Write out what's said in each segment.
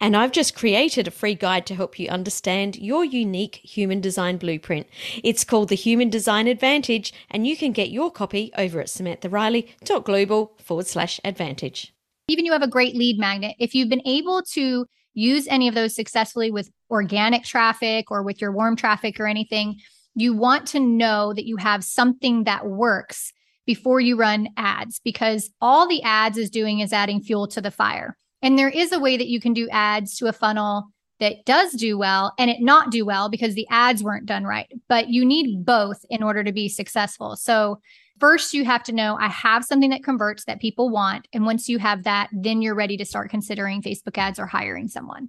And I've just created a free guide to help you understand your unique human design blueprint. It's called the Human Design Advantage, and you can get your copy over at samanthariley.global forward slash advantage even you have a great lead magnet, if you've been able to use any of those successfully with organic traffic or with your warm traffic or anything, you want to know that you have something that works before you run ads because all the ads is doing is adding fuel to the fire. And there is a way that you can do ads to a funnel that does do well and it not do well because the ads weren't done right. But you need both in order to be successful. So First, you have to know I have something that converts that people want. And once you have that, then you're ready to start considering Facebook ads or hiring someone.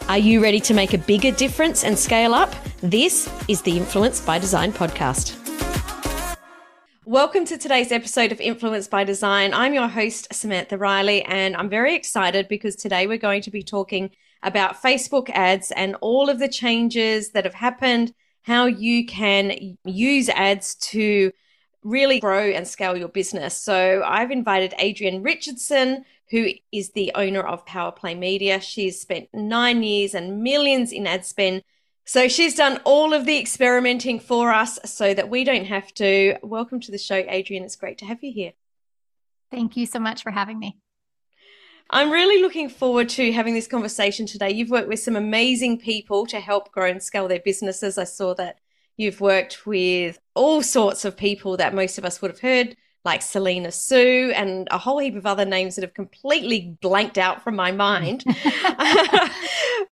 Are you ready to make a bigger difference and scale up? This is the Influence by Design podcast. Welcome to today's episode of Influence by Design. I'm your host, Samantha Riley, and I'm very excited because today we're going to be talking about Facebook ads and all of the changes that have happened, how you can use ads to really grow and scale your business. So I've invited Adrienne Richardson, who is the owner of Powerplay Media. She's spent nine years and millions in ad spend so she's done all of the experimenting for us so that we don't have to. Welcome to the show, Adrienne. It's great to have you here. Thank you so much for having me. I'm really looking forward to having this conversation today. You've worked with some amazing people to help grow and scale their businesses. I saw that you've worked with all sorts of people that most of us would have heard like Selena Soo and a whole heap of other names that have completely blanked out from my mind. but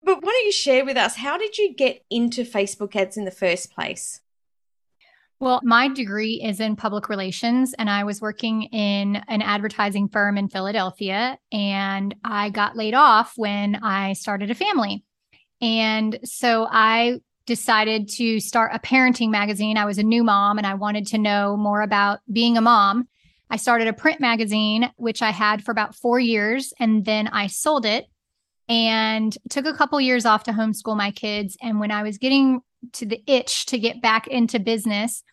why don't you share with us how did you get into Facebook ads in the first place? Well, my degree is in public relations, and I was working in an advertising firm in Philadelphia. And I got laid off when I started a family. And so I decided to start a parenting magazine. I was a new mom and I wanted to know more about being a mom. I started a print magazine, which I had for about four years, and then I sold it and took a couple years off to homeschool my kids. And when I was getting to the itch to get back into business,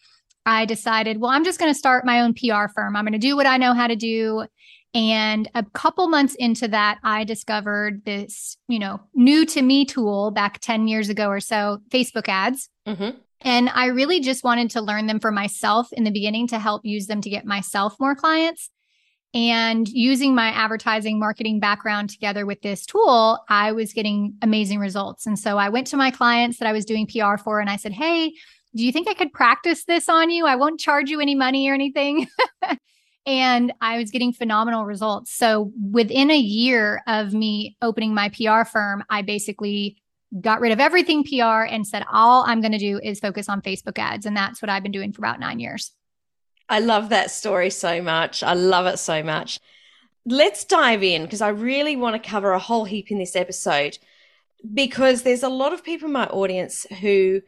I decided, well, I'm just going to start my own PR firm. I'm going to do what I know how to do and a couple months into that, I discovered this, you know, new to me tool back 10 years ago or so Facebook ads. Mm-hmm. And I really just wanted to learn them for myself in the beginning to help use them to get myself more clients. And using my advertising marketing background together with this tool, I was getting amazing results. And so I went to my clients that I was doing PR for and I said, Hey, do you think I could practice this on you? I won't charge you any money or anything. and I was getting phenomenal results. So within a year of me opening my PR firm, I basically got rid of everything PR and said, all I'm going to do is focus on Facebook ads. And that's what I've been doing for about nine years. I love that story so much. I love it so much. Let's dive in because I really want to cover a whole heap in this episode because there's a lot of people in my audience who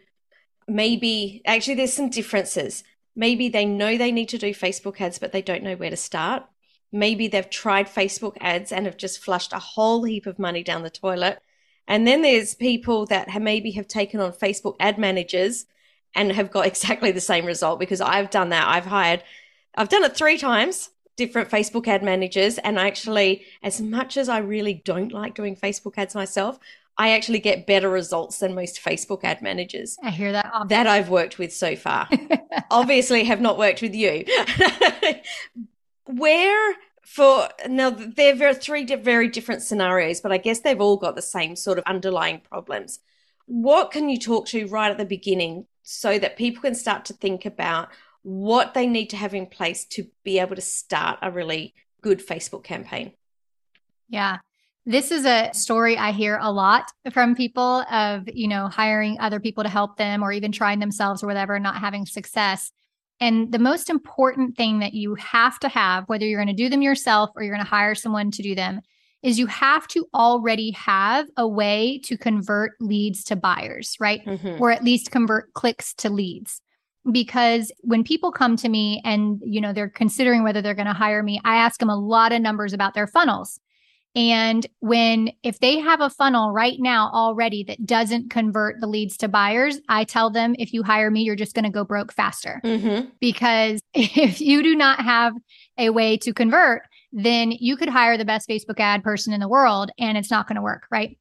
maybe actually there's some differences Maybe they know they need to do Facebook ads, but they don't know where to start. Maybe they've tried Facebook ads and have just flushed a whole heap of money down the toilet. And then there's people that have maybe have taken on Facebook ad managers and have got exactly the same result because I've done that. I've hired, I've done it three times, different Facebook ad managers. And actually, as much as I really don't like doing Facebook ads myself, I actually get better results than most Facebook ad managers. I hear that often. that I've worked with so far. Obviously, have not worked with you. Where for now, they're very, three very different scenarios, but I guess they've all got the same sort of underlying problems. what can you talk to right at the beginning so that people can start to think about what they need to have in place to be able to start a really good Facebook campaign? Yeah. This is a story I hear a lot from people of, you know, hiring other people to help them or even trying themselves or whatever, not having success. And the most important thing that you have to have, whether you're going to do them yourself or you're going to hire someone to do them, is you have to already have a way to convert leads to buyers, right? Mm-hmm. Or at least convert clicks to leads. Because when people come to me and, you know, they're considering whether they're going to hire me, I ask them a lot of numbers about their funnels. And when, if they have a funnel right now already that doesn't convert the leads to buyers, I tell them, if you hire me, you're just going to go broke faster. Mm-hmm. Because if you do not have a way to convert, then you could hire the best Facebook ad person in the world and it's not going to work, right?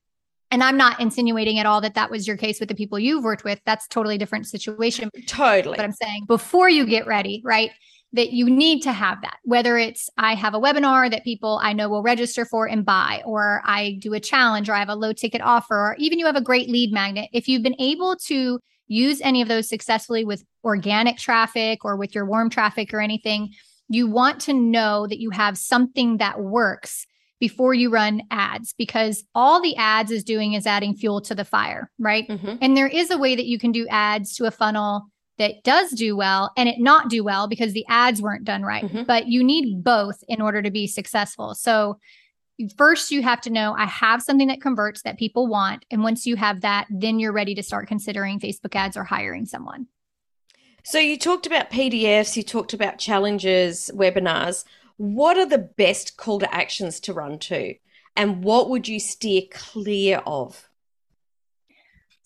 And I'm not insinuating at all that that was your case with the people you've worked with. That's totally different situation. Totally. But I'm saying before you get ready, right? That you need to have that, whether it's I have a webinar that people I know will register for and buy, or I do a challenge, or I have a low ticket offer, or even you have a great lead magnet. If you've been able to use any of those successfully with organic traffic or with your warm traffic or anything, you want to know that you have something that works before you run ads because all the ads is doing is adding fuel to the fire, right? Mm-hmm. And there is a way that you can do ads to a funnel that does do well and it not do well because the ads weren't done right. Mm-hmm. But you need both in order to be successful. So first you have to know I have something that converts that people want and once you have that then you're ready to start considering Facebook ads or hiring someone. So you talked about PDFs, you talked about challenges, webinars. What are the best call to actions to run to? And what would you steer clear of?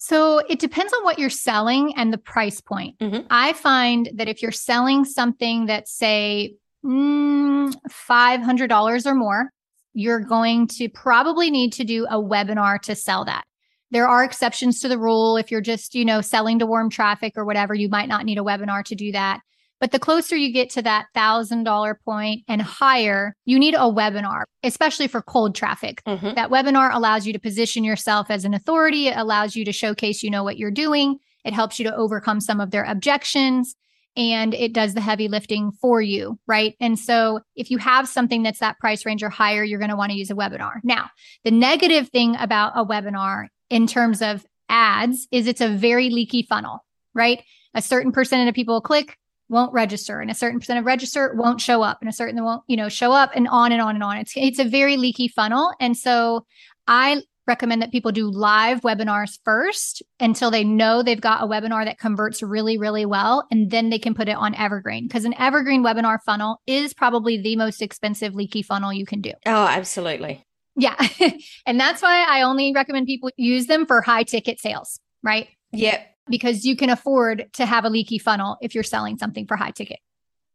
So it depends on what you're selling and the price point. Mm-hmm. I find that if you're selling something that's, say, mm, $500 or more, you're going to probably need to do a webinar to sell that. There are exceptions to the rule. If you're just, you know, selling to warm traffic or whatever, you might not need a webinar to do that. But the closer you get to that $1,000 point and higher, you need a webinar, especially for cold traffic. Mm-hmm. That webinar allows you to position yourself as an authority. It allows you to showcase you know what you're doing. It helps you to overcome some of their objections and it does the heavy lifting for you, right? And so if you have something that's that price range or higher, you're going to want to use a webinar. Now, the negative thing about a webinar in terms of ads is it's a very leaky funnel, right? A certain percentage of people click, won't register, and a certain percent of register won't show up, and a certain won't, you know, show up, and on and on and on. It's it's a very leaky funnel, and so I recommend that people do live webinars first until they know they've got a webinar that converts really, really well. And then they can put it on Evergreen because an Evergreen webinar funnel is probably the most expensive leaky funnel you can do. Oh, absolutely. Yeah. and that's why I only recommend people use them for high ticket sales, right? Yep. Because you can afford to have a leaky funnel if you're selling something for high ticket.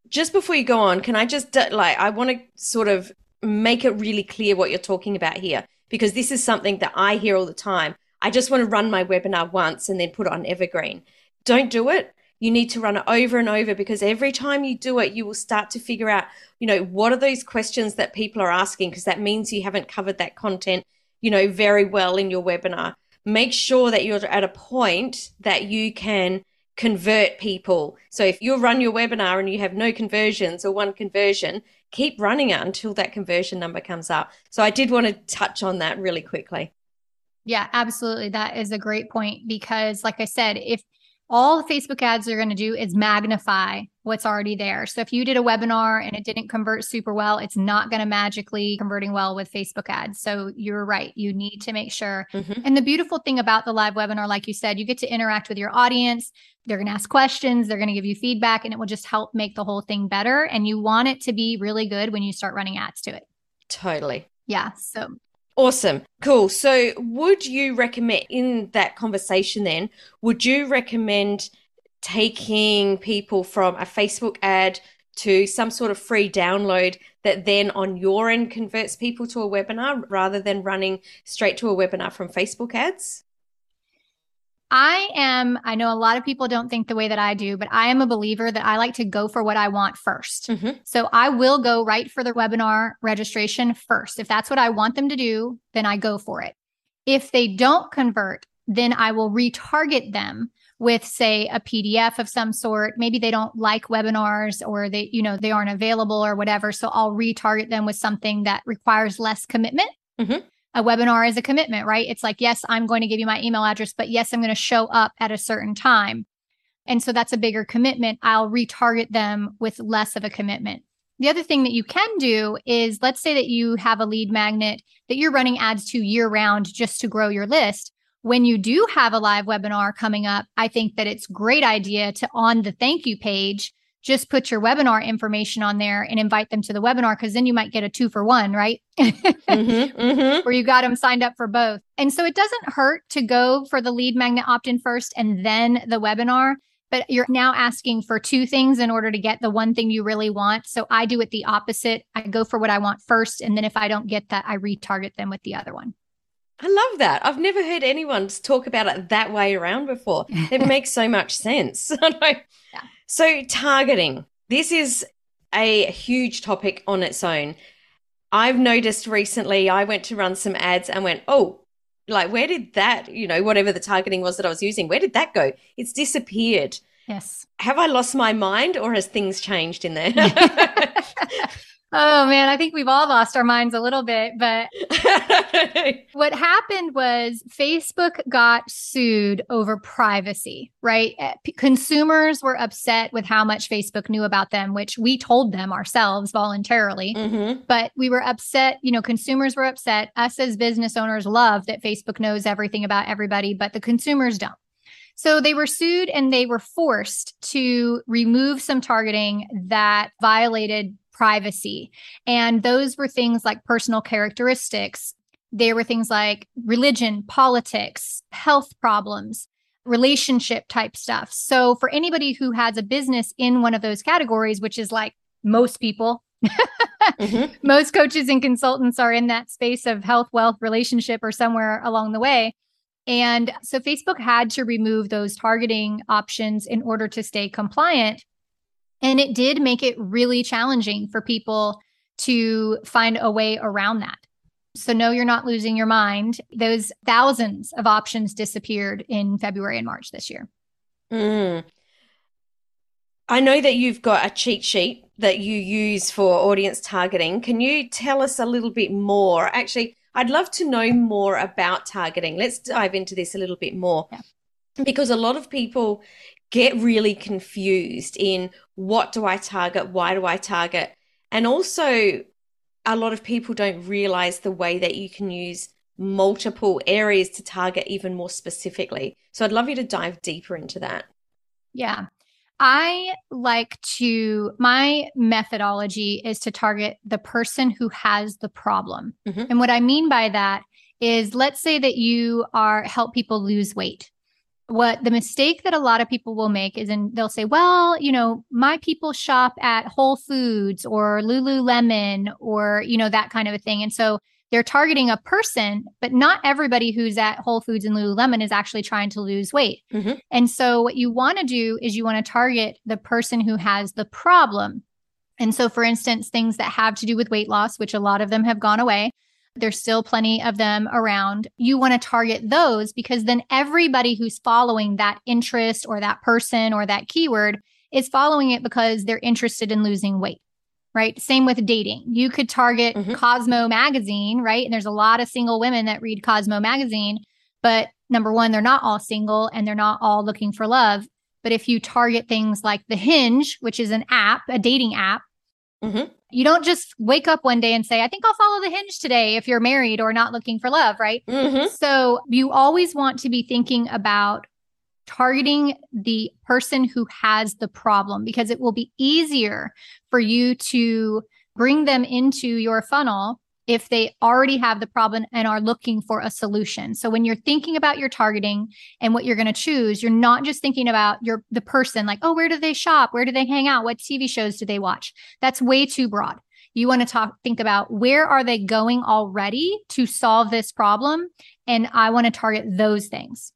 Just before you go on, can I just like, I want to sort of make it really clear what you're talking about here, because this is something that I hear all the time. I just want to run my webinar once and then put it on Evergreen. Don't do it you need to run it over and over because every time you do it, you will start to figure out, you know, what are those questions that people are asking? Because that means you haven't covered that content, you know, very well in your webinar. Make sure that you're at a point that you can convert people. So if you run your webinar and you have no conversions or one conversion, keep running it until that conversion number comes up. So I did want to touch on that really quickly. Yeah, absolutely. That is a great point because, like I said, if all Facebook ads are going to do is magnify what's already there. So if you did a webinar and it didn't convert super well, it's not going to magically converting well with Facebook ads. So you're right. You need to make sure. Mm-hmm. And the beautiful thing about the live webinar, like you said, you get to interact with your audience. They're going to ask questions, they're going to give you feedback, and it will just help make the whole thing better. And you want it to be really good when you start running ads to it. Totally. Yeah. So Awesome. Cool. So, would you recommend in that conversation then, would you recommend taking people from a Facebook ad to some sort of free download that then on your end converts people to a webinar rather than running straight to a webinar from Facebook ads? I am, I know a lot of people don't think the way that I do, but I am a believer that I like to go for what I want 1st mm-hmm. So I will go right for the webinar registration first. If that's what I want them to do, then I go for it. If they don't convert, then I will retarget them with say a PDF of some sort. Maybe they don't like webinars or they, you know, they aren't available or whatever. So I'll retarget them with something that requires less commitment. Mm-hmm. A webinar is a commitment, right? It's like, yes, I'm going to give you my email address, but yes, I'm going to show up at a certain time. And so that's a bigger commitment. I'll retarget them with less of a commitment. The other thing that you can do is let's say that you have a lead magnet that you're running ads to year round just to grow your list when you do have a live webinar coming up, I think that it's great idea to on the thank you page, just put your webinar information on there and invite them to the webinar because then you might get a two for one, right? mm-hmm, mm-hmm. Where you got them signed up for both. And so it doesn't hurt to go for the lead magnet opt in first and then the webinar. But you're now asking for two things in order to get the one thing you really want. So I do it the opposite. I go for what I want first. And then if I don't get that, I retarget them with the other one. I love that. I've never heard anyone talk about it that way around before. It makes so much sense. yeah. So, targeting. This is a huge topic on its own. I've noticed recently, I went to run some ads and went, oh, like, where did that, you know, whatever the targeting was that I was using, where did that go? It's disappeared. Yes. Have I lost my mind or has things changed in there? Oh man, I think we've all lost our minds a little bit. But what happened was Facebook got sued over privacy, right? Eh, consumers were upset with how much Facebook knew about them, which we told them ourselves voluntarily. Mm-hmm. But we were upset, you know, consumers were upset. Us as business owners love that Facebook knows everything about everybody, but the consumers don't. So they were sued and they were forced to remove some targeting that violated privacy. And those were things like personal characteristics. They were things like religion, politics, health problems, relationship type stuff. So for anybody who has a business in one of those categories, which is like most people, mm-hmm. most coaches and consultants are in that space of health, wealth, relationship, or somewhere along the way. And so Facebook had to remove those targeting options in order to stay compliant. And it did make it really challenging for people to find a way around that. So, no, you're not losing your mind. Those thousands of options disappeared in February and March this year. Mm. I know that you've got a cheat sheet that you use for audience targeting. Can you tell us a little bit more? Actually, I'd love to know more about targeting. Let's dive into this a little bit more. Yeah. Because a lot of people get really confused in what do I target? Why do I target? And also, a lot of people don't realize the way that you can use multiple areas to target even more specifically. So I'd love you to dive deeper into that. Yeah. I like to, my methodology is to target the person who has the problem. Mm-hmm. And what I mean by that is let's say that you are help people lose weight what the mistake that a lot of people will make is and they'll say well you know my people shop at whole foods or lululemon or you know that kind of a thing. And so they're targeting a person but not everybody who's at whole foods and lululemon is actually trying to lose weight. Mm-hmm. and so what you want to do is you want to target the person who has the problem. And so for instance things that have to do with weight loss which a lot of them have gone away there's still plenty of them around. You want to target those because then everybody who's following that interest or that person or that keyword is following it because they're interested in losing weight. Right. Same with dating. You could target mm-hmm. Cosmo magazine, right? And there's a lot of single women that read Cosmo magazine. But number one, they're not all single and they're not all looking for love. But if you target things like The Hinge, which is an app, a dating app, Mm-hmm. You don't just wake up one day and say, I think I'll follow the hinge today if you're married or not looking for love, right? Mm-hmm. So you always want to be thinking about targeting the person who has the problem because it will be easier for you to bring them into your funnel if they already have the problem and are looking for a solution. So when you're thinking about your targeting and what you're going to choose, you're not just thinking about your the person like, "Oh, where do they shop? Where do they hang out? What TV shows do they watch?" That's way too broad. You want to talk think about where are they going already to solve this problem and I want to target those things.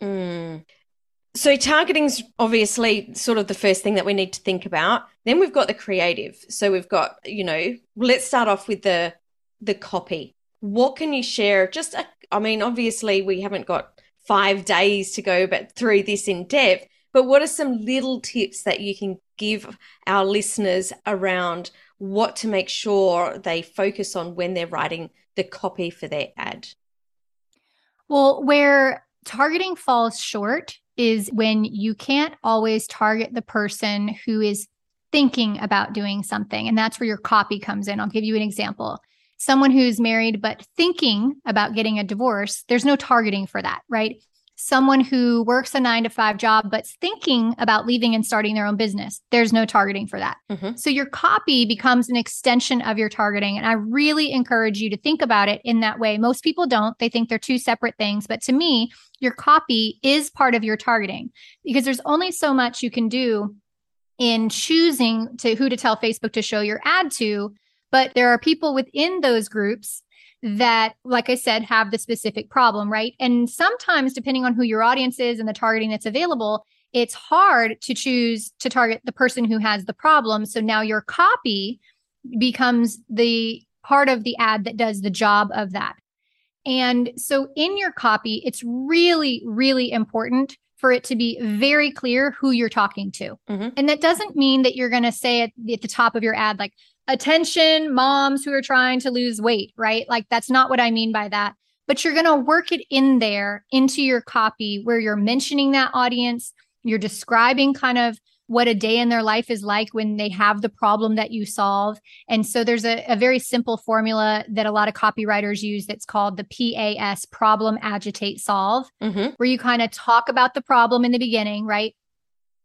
Mm. So targeting's obviously sort of the first thing that we need to think about. Then we've got the creative. So we've got, you know, let's start off with the the copy. what can you share? Just, a, I mean, obviously, we haven't got five days to go but through this in depth, but what are some little tips that you can give our listeners around what to make sure they focus on when they're writing the copy for their ad? Well, where targeting falls short is when you can't always target the person who is thinking about doing something. And that's where your copy comes in. I'll give you an example. Someone who's married but thinking about getting a divorce, there's no targeting for that, right? Someone who works a nine to five job but's thinking about leaving and starting their own business. There's no targeting for that. Mm-hmm. So your copy becomes an extension of your targeting. And I really encourage you to think about it in that way. Most people don't, they think they're two separate things. But to me, your copy is part of your targeting because there's only so much you can do in choosing to who to tell Facebook to show your ad to. But there are people within those groups that, like I said, have the specific problem, right? And sometimes, depending on who your audience is and the targeting that's available, it's hard to choose to target the person who has the problem. So now your copy becomes the part of the ad that does the job of that. And so in your copy, it's really, really important for it to be very clear who you're talking to. Mm-hmm. And that doesn't mean that you're going to say at, at the top of your ad, like, attention moms who are trying to lose weight, right? Like that's not what I mean by that. But you're going to work it in there into your copy where you're mentioning that audience, you're describing kind of what a day in their life is like when they have the problem that you solve. And so there's a, a, very simple formula that a lot of copywriters use that's called the PAS problem, agitate, solve, mm-hmm. where you kind of talk about the problem in the beginning, right?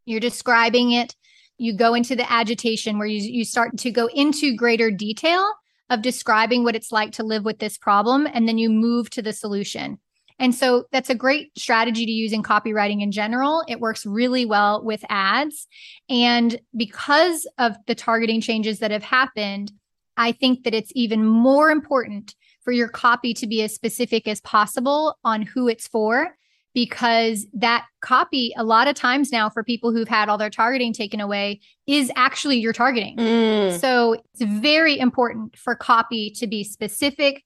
You're describing it you go into the agitation where you, you start to go into greater detail of describing what it's like to live with this problem and then you move to the solution and so that's a great strategy to use in copywriting in general. It works really well with ads. And because of the targeting changes that have happened, I think that it's even more important for your copy to be as specific as possible on who it's for because that copy a lot of times now for people who've had all their targeting taken away is actually your targeting. Mm. So it's very important for copy to be specific,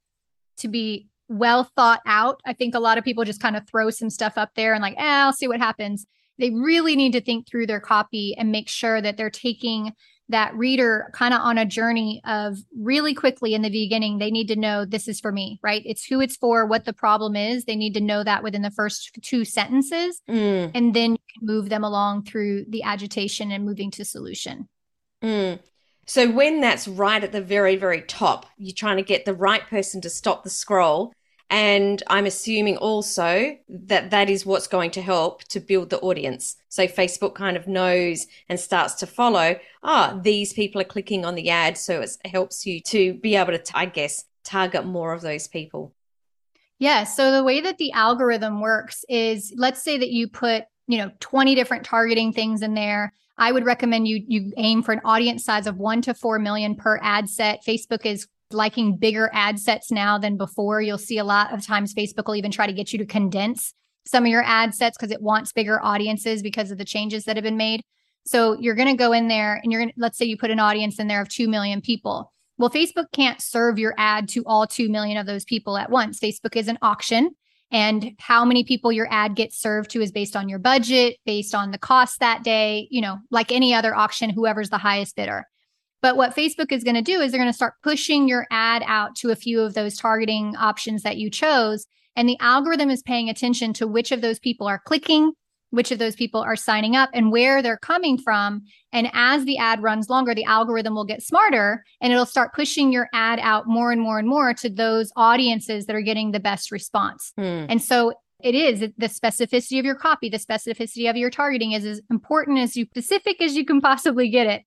to be well thought out. I think a lot of people just kind of throw some stuff up there and like, eh, I'll see what happens. They really need to think through their copy and make sure that they're taking that reader kind of on a journey of really quickly in the beginning they need to know this is for me right it's who it's for what the problem is they need to know that within the first two sentences mm. and then you can move them along through the agitation and moving to solution mm. So when that's right at the very very top you're trying to get the right person to stop the scroll and I'm assuming also that that is what's going to help to build the audience. So Facebook kind of knows and starts to follow, ah, oh, these people are clicking on the ad. So it helps you to be able to, I guess, target more of those people. Yeah. So the way that the algorithm works is let's say that you put, you know, 20 different targeting things in there. I would recommend you you aim for an audience size of 1 to 4 million per ad set. Facebook is liking bigger ad sets now than before. You'll see a lot of times Facebook will even try to get you to condense some of your ad sets because it wants bigger audiences because of the changes that have been made. So you're going to go in there and you're going to, let's say you put an audience in there of 2 million people. Well, Facebook can't serve your ad to all 2 million of those people at once. Facebook is an auction and how many people your ad gets served to is based on your budget, based on the cost that day, you know, like any other auction, whoever's the highest bidder. But what Facebook is going to do is they're going to start pushing your ad out to a few of those targeting options that you chose. And the algorithm is paying attention to which of those people are clicking, which of those people are signing up, and where they're coming from. And as the ad runs longer, the algorithm will get smarter and it'll start pushing your ad out more and more and more to those audiences that are getting the best response. Hmm. And so it is the specificity of your copy, the specificity of your targeting is as important as you specific as you can possibly get it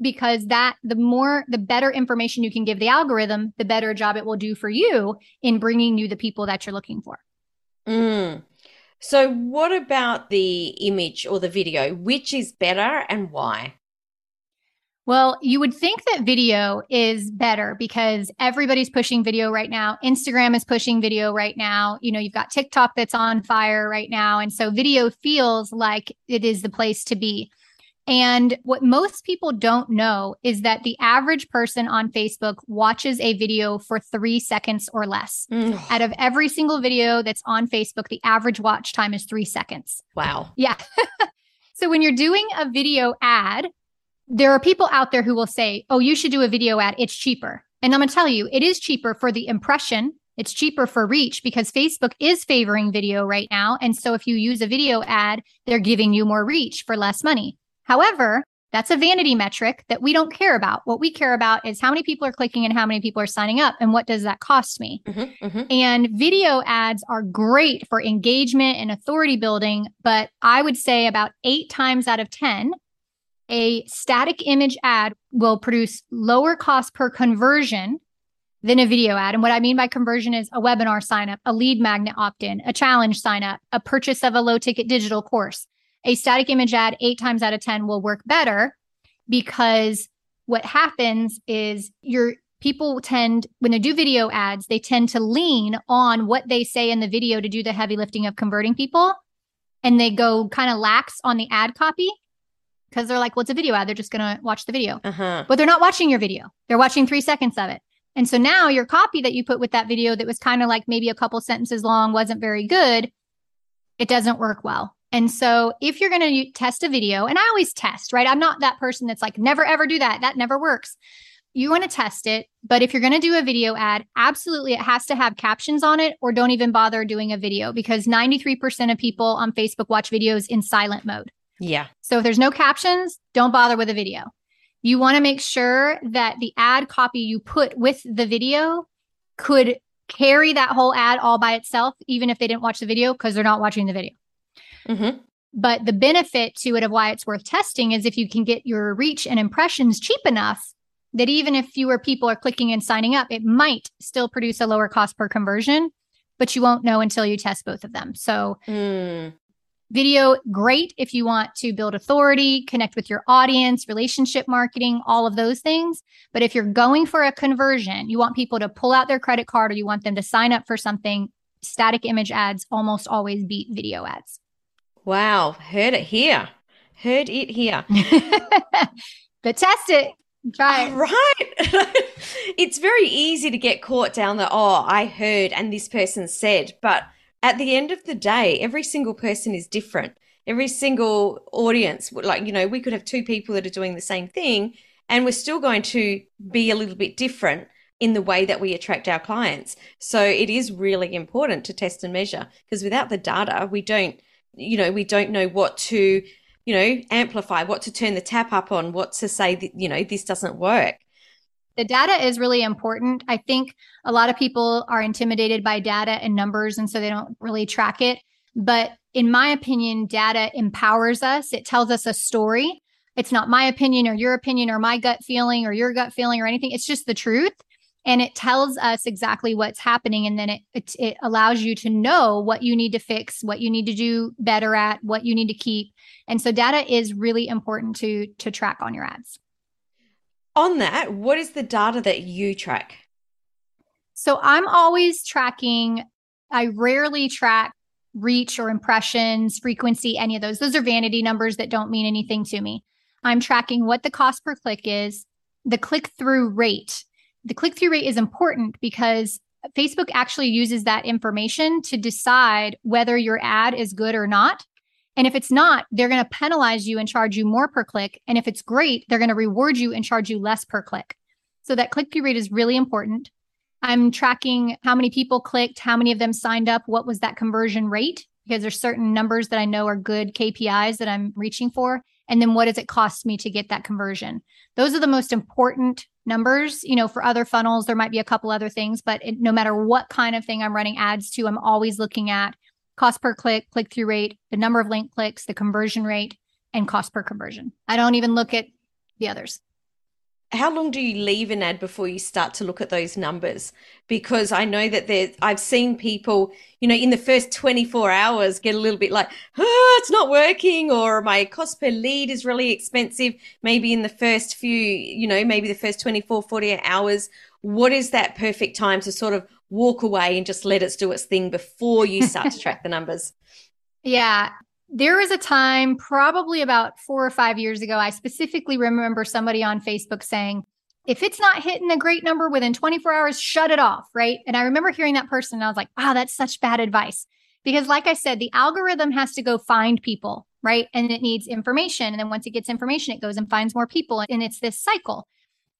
because that the more the better information you can give the algorithm the better job it will do for you in bringing you the people that you're looking for mm. So what about the image or the video which is better and why well, you would think that video is better because everybody's pushing video right now. Instagram is pushing video right now. You know, you've got TikTok that's on fire right now. And so video feels like it is the place to be. And what most people don't know is that the average person on Facebook watches a video for three seconds or less. Mm. Out of every single video that's on Facebook, the average watch time is three seconds. Wow. Yeah. so when you're doing a video ad, there are people out there who will say, Oh, you should do a video ad. It's cheaper. And I'm going to tell you, it is cheaper for the impression. It's cheaper for reach because Facebook is favoring video right now. And so if you use a video ad, they're giving you more reach for less money. However, that's a vanity metric that we don't care about. What we care about is how many people are clicking and how many people are signing up and what does that cost me. Mm-hmm, mm-hmm. And video ads are great for engagement and authority building, but I would say about eight times out of 10, a static image ad will produce lower cost per conversion than a video ad. And what I mean by conversion is a webinar sign up, a lead magnet opt in, a challenge sign up, a purchase of a low ticket digital course a static image ad eight times out of 10 will work better because what happens is your people tend, when they do video ads, they tend to lean on what they say in the video to do the heavy lifting of converting people. And they go kind of lax on the ad copy because they're like, well, it's a video ad. They're just going to watch the video. Uh-huh. But they're not watching your video, they're watching three seconds of it. And so now your copy that you put with that video that was kind of like maybe a couple sentences long wasn't very good. It doesn't work well. And so if you're going to test a video, and I always test, right? I'm not that person that's like, never ever do that. That never works. You want to test it. But if you're going to do a video ad, absolutely it has to have captions on it or don't even bother doing a video because 93% of people on Facebook watch videos in silent mode. Yeah. So if there's no captions, don't bother with a video. You want to make sure that the ad copy you put with the video could carry that whole ad all by itself, even if they didn't watch the video because they're not watching the video. Mm-hmm. But the benefit to it of why it's worth testing is if you can get your reach and impressions cheap enough that even if fewer people are clicking and signing up, it might still produce a lower cost per conversion, but you won't know until you test both of them. So, mm. video, great if you want to build authority, connect with your audience, relationship marketing, all of those things. But if you're going for a conversion, you want people to pull out their credit card or you want them to sign up for something, static image ads almost always beat video ads. Wow, heard it here. Heard it here. but test it. Try it. Right. it's very easy to get caught down the, oh, I heard and this person said. But at the end of the day, every single person is different. Every single audience, like, you know, we could have two people that are doing the same thing and we're still going to be a little bit different in the way that we attract our clients. So it is really important to test and measure because without the data, we don't you know, we don't know what to, you know, amplify, what to turn the tap up on, what to say that, you know, this doesn't work. The data is really important. I think a lot of people are intimidated by data and numbers, and so they don't really track it. But in my opinion, data empowers us, it tells us a story. It's not my opinion or your opinion or my gut feeling or your gut feeling or anything. It's just the truth and it tells us exactly what's happening and then it, it, it allows you to know what you need to fix what you need to do better at what you need to keep. And so data is really important to to track on your ads. On that what is the data that you track? So i'm always tracking i rarely track reach or impressions frequency any of those. Those are vanity numbers that don't mean anything to me. I'm tracking what the cost per click is the click through rate the click through rate is important because Facebook actually uses that information to decide whether your ad is good or not. And if it's not, they're going to penalize you and charge you more per click. And if it's great, they're going to reward you and charge you less per click. So that click through rate is really important. I'm tracking how many people clicked, how many of them signed up, what was that conversion rate, because there's certain numbers that I know are good KPIs that I'm reaching for. And then what does it cost me to get that conversion? Those are the most important numbers. You know, for other funnels, there might be a couple other things, but it, no matter what kind of thing I'm running ads to, I'm always looking at cost per click, click through rate, the number of link clicks, the conversion rate, and cost per conversion. I don't even look at the others how long do you leave an ad before you start to look at those numbers? Because I know that there, I've seen people, you know, in the first 24 hours get a little bit like, oh, it's not working, or my cost per lead is really expensive. Maybe in the first few, you know, maybe the first 24, 48 hours. What is that perfect time to sort of walk away and just let it do its thing before you start to track the numbers? Yeah there was a time, probably about four or five years ago, I specifically remember somebody on Facebook saying, if it's not hitting a great number within 24 hours, shut it off. Right. And I remember hearing that person and I was like, wow, that's such bad advice. Because, like I said, the algorithm has to go find people, right? And it needs information. And then once it gets information, it goes and finds more people. And it's this cycle.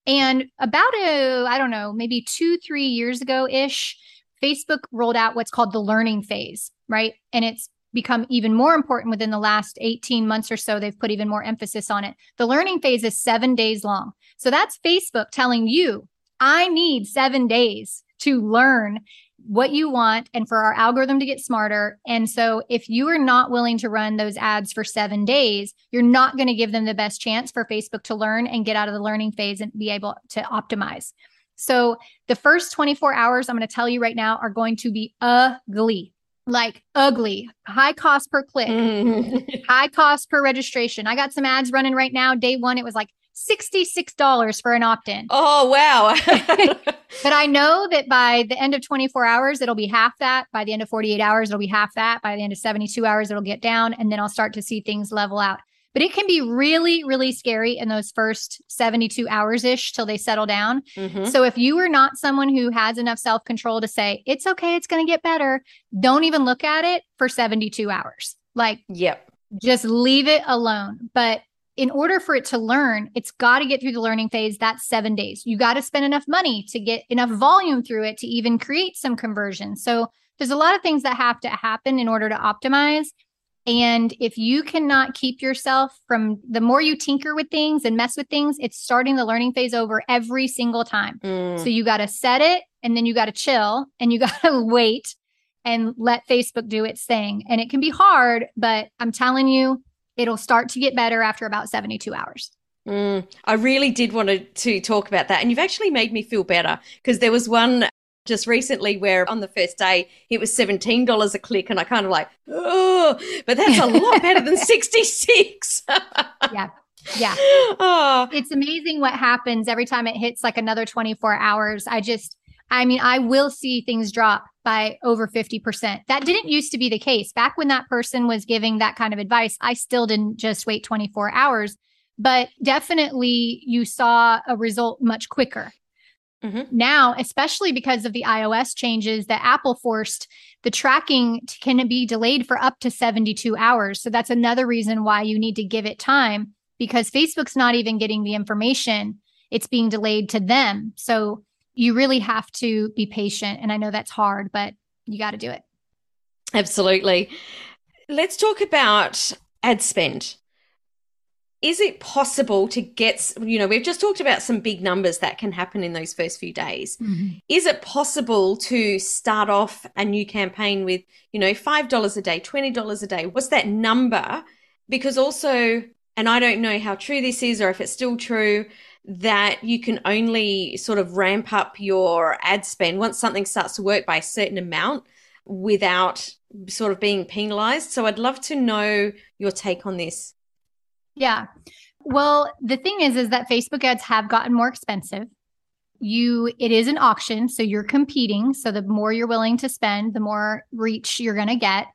And about a, I don't know, maybe two, three years ago ish, Facebook rolled out what's called the learning phase, right? And it's become even more important within the last 18 months or so. They've put even more emphasis on it. The learning phase is seven days long. So that's Facebook telling you, I need seven days to learn what you want and for our algorithm to get smarter. And so if you are not willing to run those ads for seven days, you're not going to give them the best chance for Facebook to learn and get out of the learning phase and be able to optimize. So the first 24 hours, I'm going to tell you right now, are going to be ugly like ugly, high cost per click, mm-hmm. high cost per registration. I got some ads running right now. Day one, it was like $66 for an opt in. Oh, wow. but I know that by the end of 24 hours, it'll be half that. By the end of 48 hours, it'll be half that. By the end of 72 hours, it'll get down. And then I'll start to see things level out but it can be really, really scary in those first 72 hours ish till they settle down. Mm-hmm. So if you are not someone who has enough self control to say, it's okay, it's going to get better, don't even look at it for 72 hours. Like, yep. Just leave it alone. But in order for it to learn, it's got to get through the learning phase. That's seven days. You got to spend enough money to get enough volume through it to even create some conversion. So there's a lot of things that have to happen in order to optimize. And if you cannot keep yourself from the more you tinker with things and mess with things, it's starting the learning phase over every single time. Mm. So you got to set it and then you got to chill and you got to wait and let Facebook do its thing. And it can be hard, but I'm telling you, it'll start to get better after about 72 hours. Mm, I really did want to, to talk about that. And you've actually made me feel better because there was one just recently where on the first day it was $17 a click and I kind of like, oh, but that's a lot better than 66. yeah. Yeah. Oh. It's amazing what happens every time it hits like another 24 hours. I just, I mean, I will see things drop by over 50%. That didn't used to be the case. Back when that person was giving that kind of advice, I still didn't just wait 24 hours, but definitely you saw a result much quicker. Mm-hmm. Now, especially because of the iOS changes that Apple forced, the tracking can be delayed for up to 72 hours. So that's another reason why you need to give it time because Facebook's not even getting the information. It's being delayed to them. So you really have to be patient. And I know that's hard, but you got to do it. Absolutely. Let's talk about ad spend is it possible to get you know we've just talked about some big numbers that can happen in those first few days. Mm-hmm. is it possible to start off a new campaign with you know $5 a day $20 a day? What's that number? Because also and i don't know how true this is or if it's still true that you can only sort of ramp up your ad spend once something starts to work by a certain amount without sort of being penalized. So i'd love to know your take on this yeah. Well, the thing is, is that Facebook ads have gotten more expensive. You, it is an auction, so you're competing. So the more you're willing to spend, the more reach you're going to get.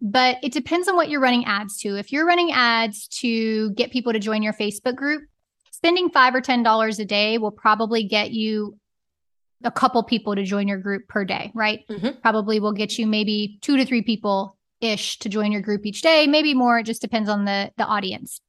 But it depends on what you're running ads to. If you're running ads to get people to join your Facebook group, spending five or ten dollars a day will probably get you a couple people to join your group per day, right? Mm-hmm. Probably will get you maybe two to three people ish to join your group each day, maybe more. It just depends on the the audience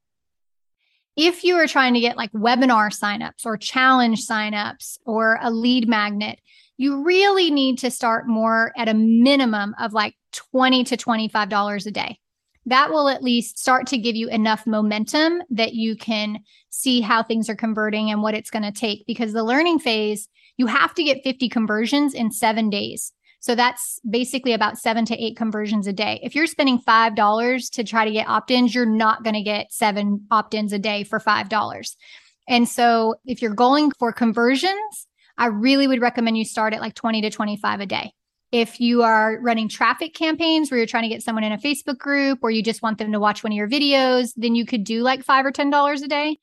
if you are trying to get like webinar signups or challenge signups or a lead magnet, you really need to start more at a minimum of like 20 to $25 a day. That will at least start to give you enough momentum that you can see how things are converting and what it's going to take because the learning phase, you have to get 50 conversions in seven days. So that's basically about seven to eight conversions a day. If you're spending $5 to try to get opt ins, you're not going to get seven opt ins a day for $5. And so if you're going for conversions, I really would recommend you start at like 20 to 25 a day. If you are running traffic campaigns where you're trying to get someone in a Facebook group or you just want them to watch one of your videos, then you could do like five or $10 a day.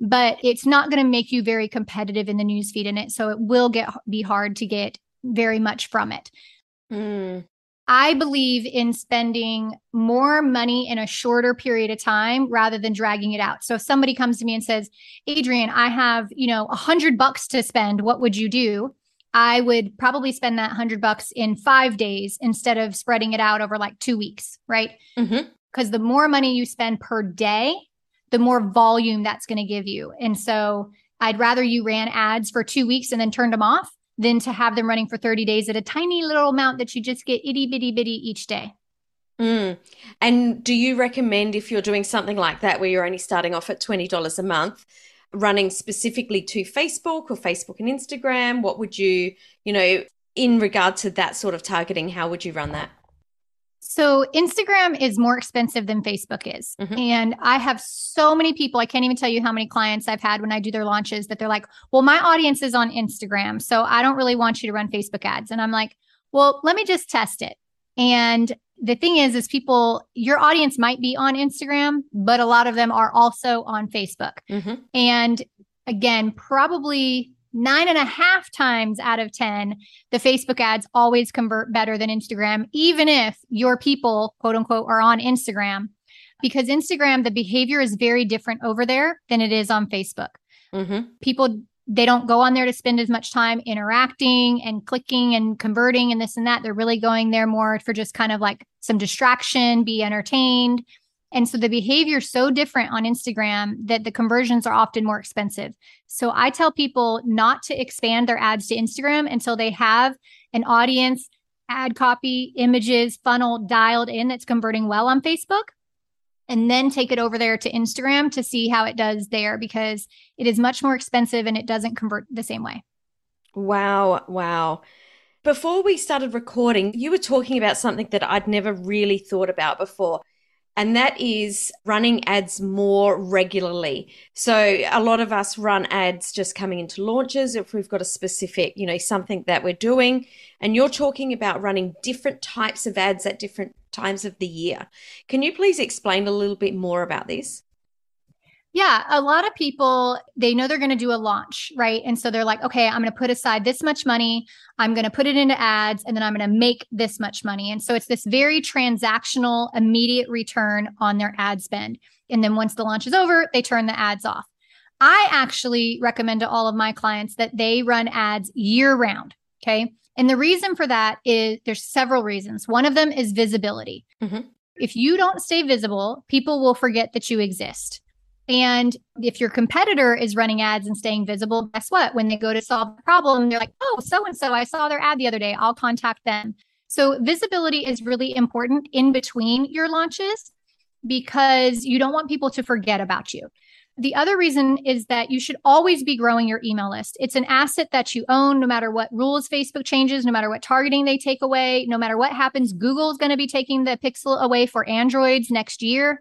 But it's not going to make you very competitive in the newsfeed in it. So it will get be hard to get very much from it. Mm. I believe in spending more money in a shorter period of time rather than dragging it out. So if somebody comes to me and says, Adrienne, I have, you know, a hundred bucks to spend, what would you do? I would probably spend that hundred bucks in five days instead of spreading it out over like two weeks, right? Because mm-hmm. the more money you spend per day, the more volume that's going to give you. And so I'd rather you ran ads for two weeks and then turned them off than to have them running for 30 days at a tiny little amount that you just get itty bitty bitty each day. Mm. And do you recommend if you're doing something like that where you're only starting off at $20 a month, running specifically to Facebook or Facebook and Instagram? What would you, you know, in regard to that sort of targeting, how would you run that? So Instagram is more expensive than Facebook is. Mm-hmm. And I have so many people, I can't even tell you how many clients I've had when I do their launches that they're like, well, my audience is on Instagram. So I don't really want you to run Facebook ads. And I'm like, well, let me just test it. And the thing is, is people, your audience might be on Instagram, but a lot of them are also on Facebook. Mm-hmm. And again, probably nine and a half times out of 10, the Facebook ads always convert better than Instagram, even if your people, quote unquote, are on Instagram. Because Instagram, the behavior is very different over there than it is on Facebook. Mm-hmm. People, they don't go on there to spend as much time interacting and clicking and converting and this and that. They're really going there more for just kind of like some distraction, be entertained. And so the behavior is so different on Instagram that the conversions are often more expensive. So I tell people not to expand their ads to Instagram until they have an audience, ad copy, images, funnel dialed in that's converting well on Facebook. And then take it over there to Instagram to see how it does there because it is much more expensive and it doesn't convert the same way. Wow. Wow. Before we started recording, you were talking about something that I'd never really thought about before and that is running ads more regularly. So a lot of us run ads just coming into launches if we've got a specific, you know, something that we're doing. And you're talking about running different types of ads at different times of the year. Can you please explain a little bit more about this? Yeah, a lot of people, they know they're going to do a launch, right? And so they're like, okay, I'm going to put aside this much money. I'm going to put it into ads and then I'm going to make this much money. And so it's this very transactional, immediate return on their ad spend. And then once the launch is over, they turn the ads off. I actually recommend to all of my clients that they run ads year round. Okay. And the reason for that is there's several reasons. One of them is visibility. Mm-hmm. If you don't stay visible, people will forget that you exist. And if your competitor is running ads and staying visible, guess what? When they go to solve the problem, they're like, oh, so and so, I saw their ad the other day. I'll contact them. So visibility is really important in between your launches because you don't want people to forget about you. The other reason is that you should always be growing your email list. It's an asset that you own no matter what rules Facebook changes, no matter what targeting they take away, no matter what happens. Google is going to be taking the pixel away for Androids next year.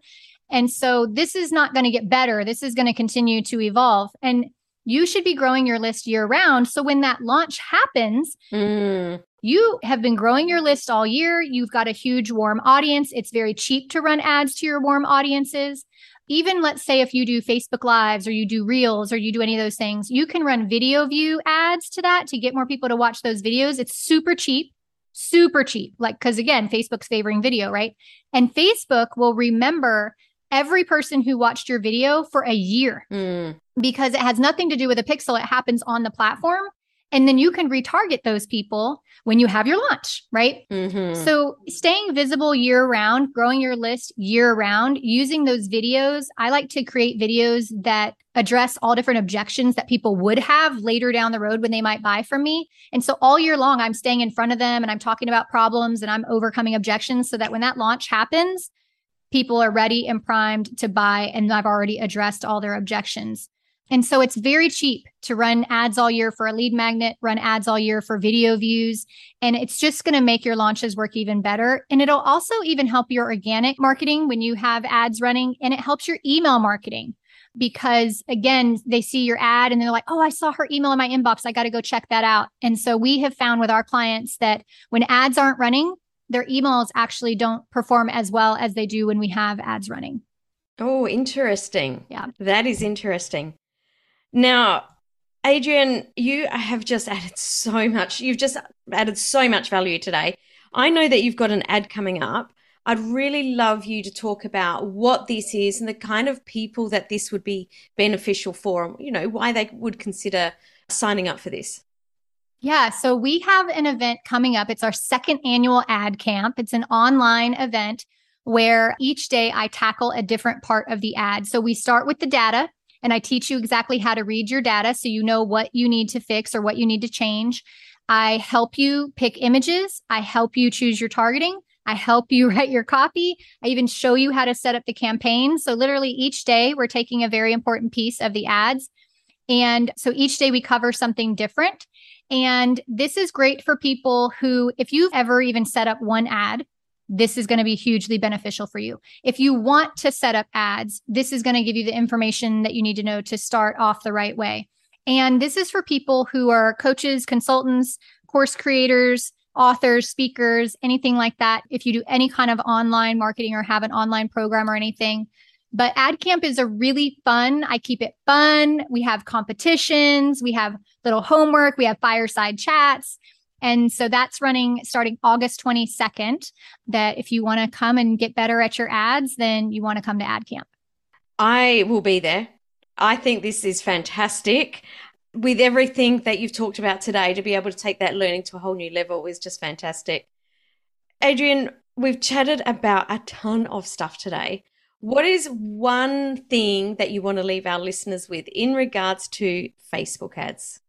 And so this is not going to get better. This is going to continue to evolve. And you should be growing your list year round. So when that launch happens, mm. you have been growing your list all year. You've got a huge warm audience. It's very cheap to run ads to your warm audiences. Even let's say if you do Facebook Lives or you do Reels or you do any of those things, you can run video view ads to that to get more people to watch those videos. It's super cheap super cheap. Like, because again, Facebook's favoring video, right? And Facebook will remember every person who watched your video for a year mm. because it has nothing to do with a pixel. It happens on the platform. And then you can retarget those people when you have your launch, right? Mm-hmm. So staying visible year round, growing your list year round, using those videos. I like to create videos that address all different objections that people would have later down the road when they might buy from me. And so all year long, I'm staying in front of them and I'm talking about problems and I'm overcoming objections so that when that launch happens, people are ready and primed to buy, and I've already addressed all their objections. And so it's very cheap to run ads all year for a lead magnet, run ads all year for video views. And it's just going to make your launches work even better. And it'll also even help your organic marketing when you have ads running, and it helps your email marketing because again, they see your ad and they're like, oh, I saw her email in my inbox. I got to go check that out. And so we have found with our clients that when ads aren't running, their emails actually don't perform as well as they do when we have ads running. Oh, interesting. Yeah. That is interesting. Now, Adrienne, you have just added so much. You've just added so much value today. I know that you've got an ad coming up. I'd really love you to talk about what this is and the kind of people that this would be beneficial for, you know, why they would consider signing up for this. Yeah, so we have an event coming up. It's our second annual AdCamp. It's an online event where each day I tackle a different part of the ad. So we start with the data and I teach you exactly how to read your data so you know what you need to fix or what you need to change. I help you pick images. I help you choose your targeting. I help you write your copy. I even show you how to set up the campaign. So, literally, each day we're taking a very important piece of the ads. And so each day we cover something different. And this is great for people who, if you've ever even set up one ad, this is going to be hugely beneficial for you. If you want to set up ads, this is going to give you the information that you need to know to start off the right way. And this is for people who are coaches, consultants, course creators, authors, speakers, anything like that. If you do any kind of online marketing or have an online program or anything. But AdCamp is a really fun. I keep it fun. We have competitions, we have little homework, we have fireside chats. And so that's running starting August 22nd. That if you want to come and get better at your ads, then you want to come to AdCamp. I will be there. I think this is fantastic. With everything that you've talked about today, to be able to take that learning to a whole new level is just fantastic. Adrienne, we've chatted about a ton of stuff today. What is one thing that you want to leave our listeners with in regards to Facebook ads?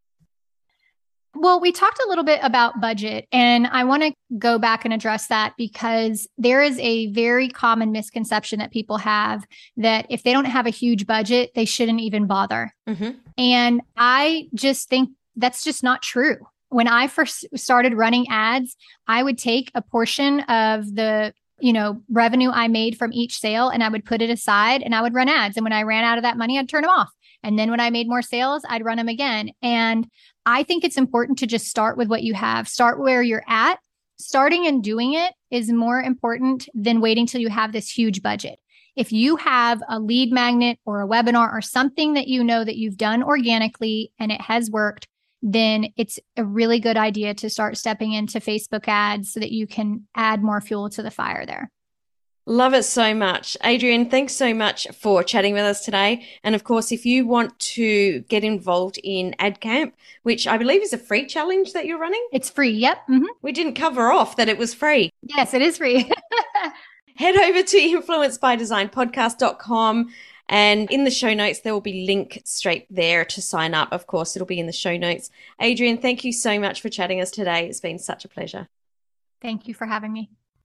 Well, we talked a little bit about budget, and I want to go back and address that because there is a very common misconception that people have that if they don't have a huge budget, they shouldn't even bother. Mm-hmm. And I just think that's just not true. When I first started running ads, I would take a portion of the you know revenue i made from each sale and i would put it aside and i would run ads and when i ran out of that money i'd turn them off and then when i made more sales i'd run them again and I think it's important to just start with what you have, start where you're at. Starting and doing it is more important than waiting till you have this huge budget. If you have a lead magnet or a webinar or something that you know that you've done organically and it has worked, then it's a really good idea to start stepping into Facebook ads so that you can add more fuel to the fire there. Love it so much. Adrienne, thanks so much for chatting with us today. And of course, if you want to get involved in AdCamp, which I believe is a free challenge that you're running, it's free. Yep. Mm-hmm. We didn't cover off that it was free. Yes, it is free. Head over to influencebydesignpodcast.com. And in the show notes, there will be link straight there to sign up. Of course, it'll be in the show notes. Adrienne, thank you so much for chatting us today. It's been such a pleasure. Thank you for having me.